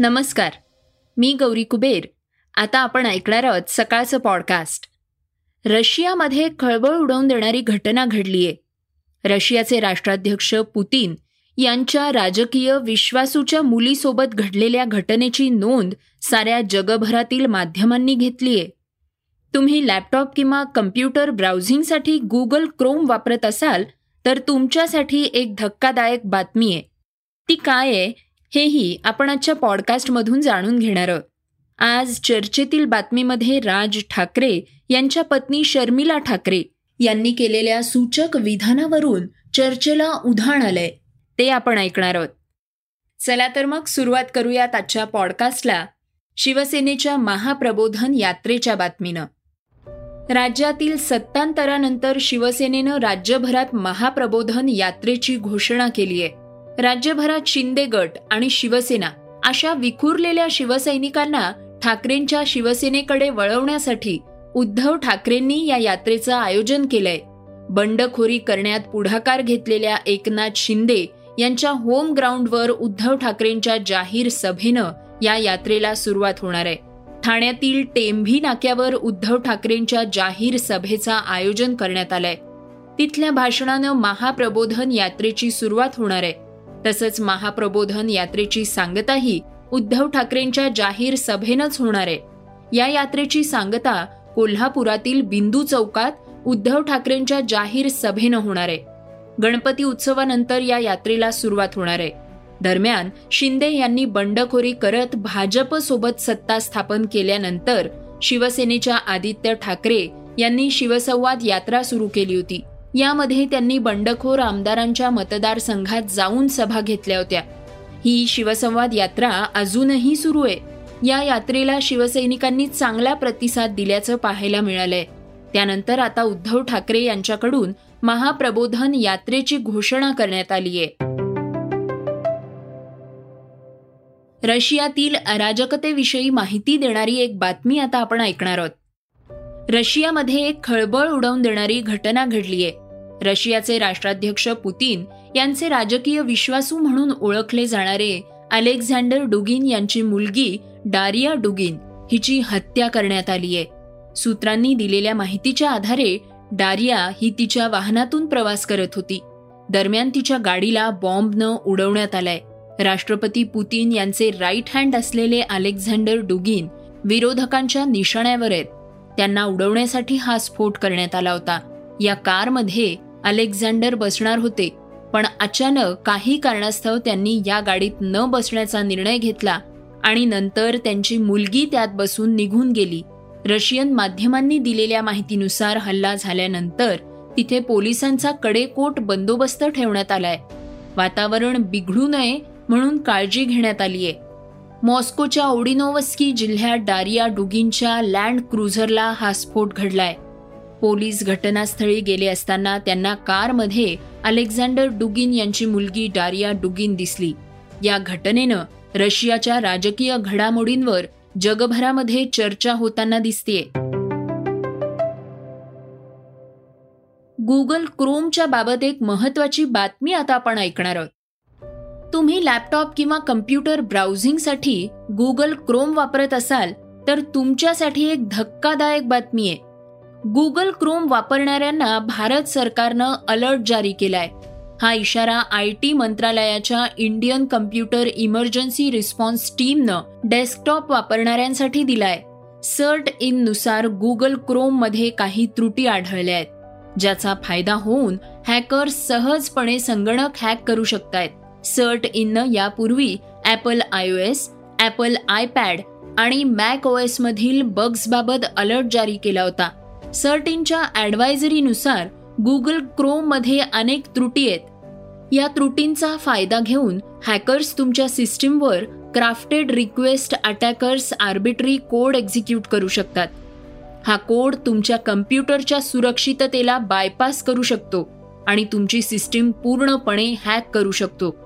नमस्कार मी गौरी कुबेर. आता आपण ऐकणार आहोत सकाळचं पॉडकास्ट रशियामध्ये खळबळ उडवून देणारी घटना घडलीये. रशियाचे राष्ट्राध्यक्ष पुतीन यांच्या राजकीय विश्वासूच्या मुलीसोबत घडलेल्या घटनेची नोंद साऱ्या जगभरातील माध्यमांनी घेतलीये. तुम्ही लॅपटॉप किंवा कम्प्युटर ब्राउझिंगसाठी गुगल क्रोम वापरत असाल तर तुमच्यासाठी एक धक्कादायक बातमी आहे ती काय आहे? हेही आपण आजच्या पॉडकास्टमधून जाणून घेणार आहोत. आज चर्चेतील बातमीमध्ये राज ठाकरे यांच्या पत्नी शर्मिला ठाकरे यांनी केलेल्या सूचक विधानावरून चर्चेला उधाण आलंय. ते आपण ऐकणार आहोत. चला तर मग सुरुवात करूयात आजच्या पॉडकास्टला. शिवसेनेच्या महाप्रबोधन यात्रेच्या बातमीनं. राज्यातील सत्तांतरानंतर शिवसेनेनं राज्यभरात महाप्रबोधन यात्रेची घोषणा केली आहे राज्यभरात शिंदे गट आणि शिवसेना अशा विखुरलेल्या शिवसैनिकांना ठाकरेंच्या शिवसेनेकडे वळवण्यासाठी उद्धव ठाकरेंनी या यात्रेचं आयोजन केलंय. बंडखोरी करण्यात पुढाकार घेतलेल्या एकनाथ शिंदे यांच्या होम ग्राउंडवर उद्धव ठाकरेंच्या जाहीर सभेनं या यात्रेला सुरुवात होणार आहे. ठाण्यातील टेंभी नाक्यावर उद्धव ठाकरेंच्या जाहीर सभेचं आयोजन करण्यात आलंय. तिथल्या भाषणानं महाप्रबोधन यात्रेची सुरुवात होणार आहे. तसंच महाप्रबोधन यात्रेची सांगताही उद्धव ठाकरेंच्या जाहीर सभेनंच होणार आहे. या यात्रेची सांगता कोल्हापुरातील बिंदू चौकात उद्धव ठाकरेंच्या जाहीर सभेनं होणार आहे. गणपती उत्सवानंतर या यात्रेला सुरुवात होणार आहे. दरम्यान शिंदे यांनी बंडखोरी करत भाजप सोबत सत्ता स्थापन केल्यानंतर शिवसेनेच्या आदित्य ठाकरे यांनी शिवसंवाद यात्रा सुरू केली होती. यामध्ये त्यांनी बंडखोर आमदारांच्या मतदारसंघात जाऊन सभा घेतल्या होत्या. ही शिवसंवाद यात्रा अजूनही सुरू आहे. या यात्रेला शिवसैनिकांनी चांगला प्रतिसाद दिल्याचं पाहायला मिळालंय. त्यानंतर आता उद्धव ठाकरे यांच्याकडून महाप्रबोधन यात्रेची घोषणा करण्यात आली आहे. रशियातील अराजकतेविषयी माहिती देणारी एक बातमी आता आपण ऐकणार आहोत. रशियामध्ये एक खळबळ उडवून देणारी घटना घडलीये. रशियाचे राष्ट्राध्यक्ष पुतीन यांचे राजकीय विश्वासू म्हणून ओळखले जाणारे अलेक्झांडर डुगिन यांची मुलगी डारिया डुगिन हिची हत्या करण्यात आली आहे सूत्रांनी दिलेल्या माहितीच्या आधारे डारिया ही तिच्या वाहनातून प्रवास करत होती. दरम्यान तिच्या गाडीला बॉम्बनं उडवण्यात आलाय. राष्ट्रपती पुतीन यांचे राईट हँड असलेले अलेक्झांडर डुगिन विरोधकांच्या निशाण्यावर आहेत. त्यांना उडवण्यासाठी हा स्फोट करण्यात आला होता. या कारमध्ये अलेक्झांडर बसणार होते पण अचानक काही कारणास्तव त्यांनी या गाडीत न बसण्याचा निर्णय घेतला आणि नंतर त्यांची मुलगी त्यात बसून निघून गेली. रशियन माध्यमांनी दिलेल्या माहितीनुसार हल्ला झाल्यानंतर तिथे पोलिसांचा कडेकोट बंदोबस्त ठेवण्यात आलाय. वातावरण बिघडू नये म्हणून काळजी घेण्यात आलीय. मॉस्कोच्या ओडिनोवस्की जिल्ह्यात डारिया डुगिनच्या लँड क्रुझरला हा स्फोट घडलाय. पोलीस घटनास्थळी गेले असताना त्यांना कारमध्ये अलेक्झांडर डुगिन यांची मुलगी डारिया डुगिन दिसली. या घटनेनं रशियाच्या राजकीय घडामोडींवर जगभरामध्ये चर्चा होताना दिसतेय. गुगल क्रोमच्या बाबत एक महत्वाची बातमी आता आपण ऐकणार आहोत. तुम्ही लॅपटॉप किंवा कम्प्युटर ब्राउझिंगसाठी गुगल क्रोम वापरत असाल तर तुमच्यासाठी एक धक्कादायक बातमी आहे. गुगल क्रोम वापरणाऱ्यांना भारत सरकारनं अलर्ट जारी केलाय. हा इशारा आय टी मंत्रालयाच्या इंडियन कम्प्युटर इमर्जन्सी रिस्पॉन्स टीमनं डेस्कटॉप वापरणाऱ्यांसाठी दिलाय. सर्ट इननुसार गुगल क्रोममध्ये काही त्रुटी आढळल्या आहेत ज्याचा फायदा होऊन हॅकर्स सहजपणे संगणक हॅक करू शकतायत. सर्ट इननं यापूर्वी Apple I O S Apple iPad आणि मॅक ओ बग्सबाबत अलर्ट जारी केला होता. सर्ट इनच्या ॲडवायझरीनुसार गुगल क्रोममध्ये अनेक त्रुटी आहेत. या त्रुटींचा फायदा घेऊन हॅकर्स तुमच्या सिस्टीमवर crafted request attackers arbitrary code execute करू शकतात. हा कोड तुमच्या कम्प्युटरच्या सुरक्षिततेला बायपास करू शकतो आणि तुमची सिस्टीम पूर्णपणे हॅक करू शकतो.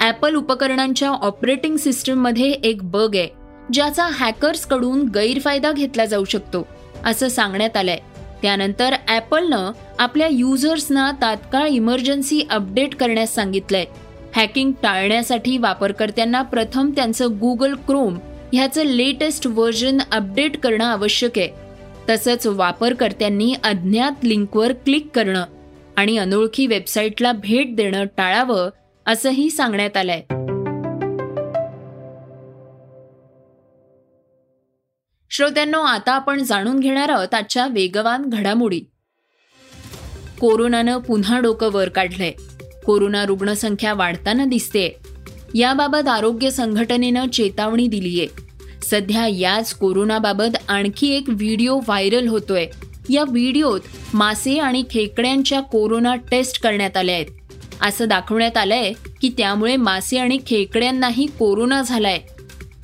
ॲपल उपकरणांच्या ऑपरेटिंग सिस्टीममध्ये एक बग आहे ज्याचा हॅकर्सकडून गैरफायदा घेतला जाऊ शकतो असं सांगण्यात आलंय. त्यानंतर ॲपलनं आपल्या युजर्सना तात्काळ इमर्जन्सी अपडेट करण्यास सांगितलंय. हॅकिंग टाळण्यासाठी वापरकर्त्यांना प्रथम त्यांचं गुगल क्रोम ह्याचं लेटेस्ट व्हर्जन अपडेट करणं आवश्यक आहे. तसंच वापरकर्त्यांनी अज्ञात लिंकवर क्लिक करणं आणि अनोळखी वेबसाईटला भेट देणं टाळावं असंही सांगण्यात आलंय. श्रोत्यांनो आता आपण जाणून घेणार आहोत आजच्या वेगवान घडामोडी. कोरोनानं पुन्हा डोकं वर काढलंय. कोरोना रुग्णसंख्या वाढताना दिसते याबाबत आरोग्य संघटनेनं चेतावणी दिलीये. सध्या याच कोरोनाबाबत आणखी एक व्हिडिओ व्हायरल होतोय. या व्हिडिओत मासे आणि खेकड्यांच्या कोरोना टेस्ट करण्यात आल्या आहेत. असं दाखवण्यात आलंय की त्यामुळे मासे आणि खेकड्यांनाही कोरोना झालाय.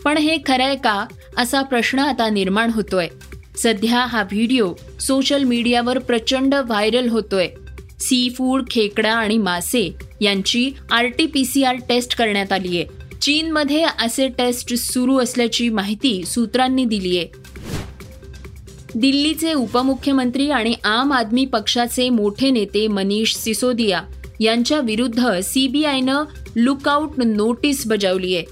पण हे खरंय का? असा प्रश्न आता निर्माण होतोय. सध्या हा व्हिडिओ सोशल मीडियावर प्रचंड व्हायरल होतोय. सी फूड खेकडा आणि मासे यांची R T P C R test करण्यात आली आहे चीनमध्ये असे टेस्ट सुरू असल्याची माहिती सूत्रांनी दिली आहे दिल्लीचे उपमुख्यमंत्री आणि आम आदमी पक्षाचे मोठे नेते मनीष सिसोदिया यांच्या विरुद्ध सीबीआयनं लुकआउट नोटीस बजावली आहे.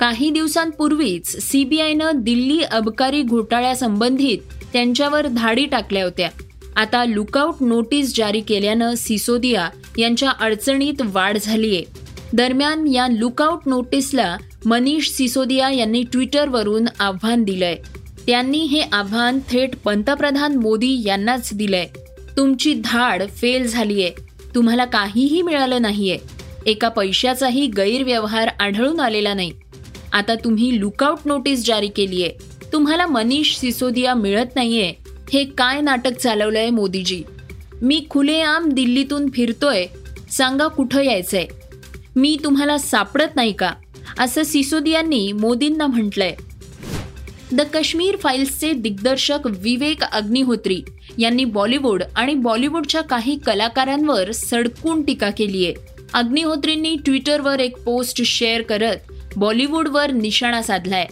काही दिवसांपूर्वीच सीबीआयनं दिल्ली अबकारी घोटाळ्यासंबंधित त्यांच्यावर धाडी टाकल्या होत्या. आता लुकआउट नोटीस जारी केल्यानं सिसोदिया यांच्या अडचणीत वाढ झालीय. दरम्यान या लुकआउट नोटीसला मनीष सिसोदिया यांनी ट्विटरवरून आव्हान दिलंय. त्यांनी हे आव्हान थेट पंतप्रधान मोदी यांनाच दिलंय. तुमची धाड फेल झालीय. तुम्हाला काहीही मिळालं नाहीये. एका पैशाचाही गैरव्यवहार आढळून आलेला नाही. आता तुम्ही लुकआउट नोटीस जारी केलीये. तुम्हाला मनीष सिसोदिया मिळत नाहीये. हे काय नाटक चालवलंय मोदीजी? मी खुलेआम दिल्लीतून फिरतोय. सांगा कुठं यायचंय? मी तुम्हाला सापडत नाही का? असं सिसोदियांनी मोदींना म्हटलंय. द काश्मीर फाईल्सचे दिग्दर्शक विवेक अग्निहोत्री यांनी बॉलिवूड आणि बॉलिवूडच्या काही कलाकारांवर सडकून टीका केली आहे अग्निहोत्रींनी ट्विटरवर एक पोस्ट शेअर करत बॉलिवूडवर निशाणा साधलाय.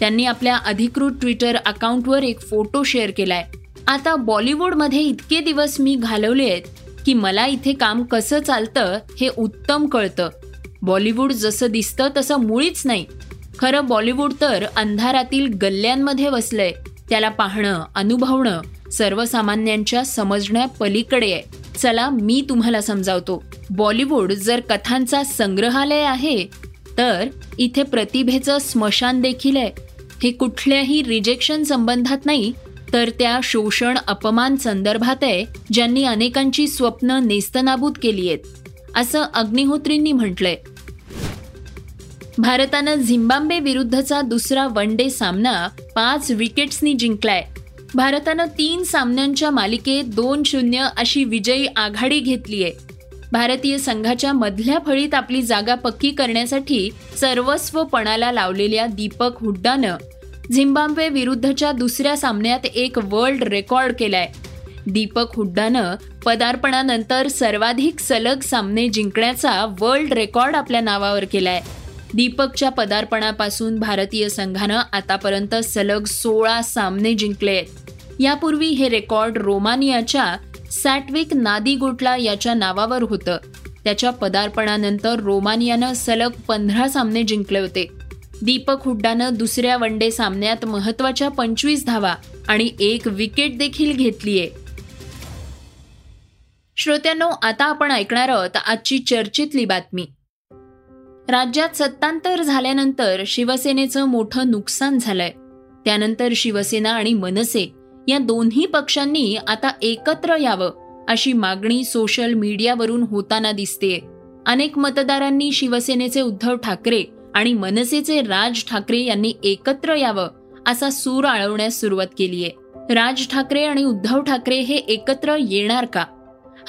त्यांनी आपल्या अधिकृत ट्विटर अकाउंटवर एक फोटो शेअर केलाय. आता बॉलिवूडमध्ये इतके दिवस मी घालवले आहेत की मला इथे काम कसं चालतं हे उत्तम कळतं. बॉलिवूड जसं दिसतं तसं मुळीच नाही. खरं बॉलिवूड तर अंधारातील गल्ल्यांमध्ये वसलंय. त्याला पाहणं अनुभवणं सर्वसामान्यांच्या समजण्या पलीकडे आहे. चला मी तुम्हाला समजावतो. बॉलिवूड जर कथांचा संग्रहालय आहे तर इथे प्रतिभेचं स्मशान देखील आहे. हे कुठल्याही रिजेक्शन संबंधात नाही तर त्या शोषण अपमान संदर्भात आहे ज्यांनी अनेकांची स्वप्न नेस्तनाबूत केली आहेत. असं अग्निहोत्रींनी म्हटलंय. भारतानं झिम्बाब्वे विरुद्धचा दुसरा वन डे सामना पाच विकेट्सनी जिंकलाय. भारतानं तीन सामन्यांच्या मालिकेत दोन शून्य अशी विजयी आघाडी घेतलीय. भारतीय संघाच्या मधल्या फळीत आपली जागा पक्की करण्यासाठी सर्वस्वपणाला लावलेल्या दीपक हुड्डानं झिम्बाब्वे विरुद्धच्या दुसऱ्या सामन्यात एक वर्ल्ड रेकॉर्ड केलाय. दीपक हुड्डानं पदार्पणानंतर सर्वाधिक सलग सामने जिंकण्याचा वर्ल्ड रेकॉर्ड आपल्या नावावर केलाय. दीपकच्या पदार्पणापासून भारतीय संघानं आतापर्यंत सलग सोळा सामने जिंकले आहेत. यापूर्वी हे रेकॉर्ड रोमानियाच्या सॅटविक नादीगोटला याच्या नावावर होतं. त्याच्या पदार्पणानंतर रोमानियानं सलग पंधरा सामने जिंकले होते. दीपक हुड्डानं दुसऱ्या वन डे सामन्यात महत्त्वाच्या पंचवीस धावा आणि एक विकेट देखील घेतलीये. श्रोत्यांनो आता आपण ऐकणार आहोत आजची चर्चेतली बातमी. राज्यात सत्तांतर झाल्यानंतर शिवसेनेचं मोठं नुकसान झालंय. त्यानंतर शिवसेना आणि मनसे या दोन्ही पक्षांनी आता एकत्र यावं अशी मागणी सोशल मीडियावरून होताना दिसते. अनेक मतदारांनी शिवसेनेचे उद्धव ठाकरे आणि मनसेचे राज ठाकरे यांनी एकत्र यावं असा सूर आळवण्यास सुरुवात केलीय राज ठाकरे आणि उद्धव ठाकरे हे एकत्र येणार का?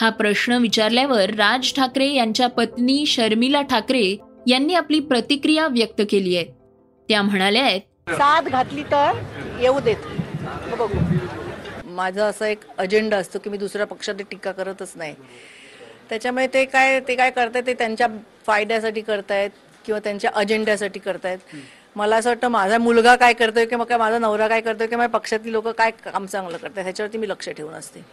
हा प्रश्न विचारल्यावर राज ठाकरे यांच्या पत्नी शर्मिला ठाकरे यांनी आपली प्रतिक्रिया व्यक्त केली आहे. त्या म्हणाल्या आहेत साथ घातली तर येऊ देत. मग बघू. माझा असा एक अजेंडा असतो की मी दुसऱ्या पक्षात टीका करतच नाही. त्याच्यामुळे ते काय ते काय करतायत ते त्यांच्या फायद्यासाठी करतायत किंवा त्यांच्या अजेंड्यासाठी करतायत. मला असं वाटतं माझा मुलगा काय करतोय किंवा काय माझा नवरा काय करतोय किंवा माझ्या पक्षातली लोक काय काम चांगलं करतात ह्याच्यावरती मी लक्ष ठेवून असते.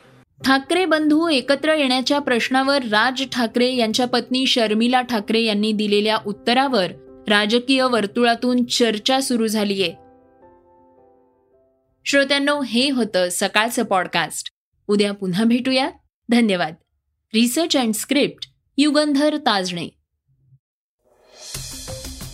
ठाकरे बंधू एकत्र येण्याच्या प्रश्नावर राज ठाकरे यांच्या पत्नी शर्मिला ठाकरे यांनी दिलेल्या उत्तरावर राजकीय वर्तुळातून चर्चा सुरू झालीये. श्रोत्यांनो हे होतं सकाळचं पॉडकास्ट. उद्या पुन्हा भेटूया. धन्यवाद. Research and script Yugandhar Tajne.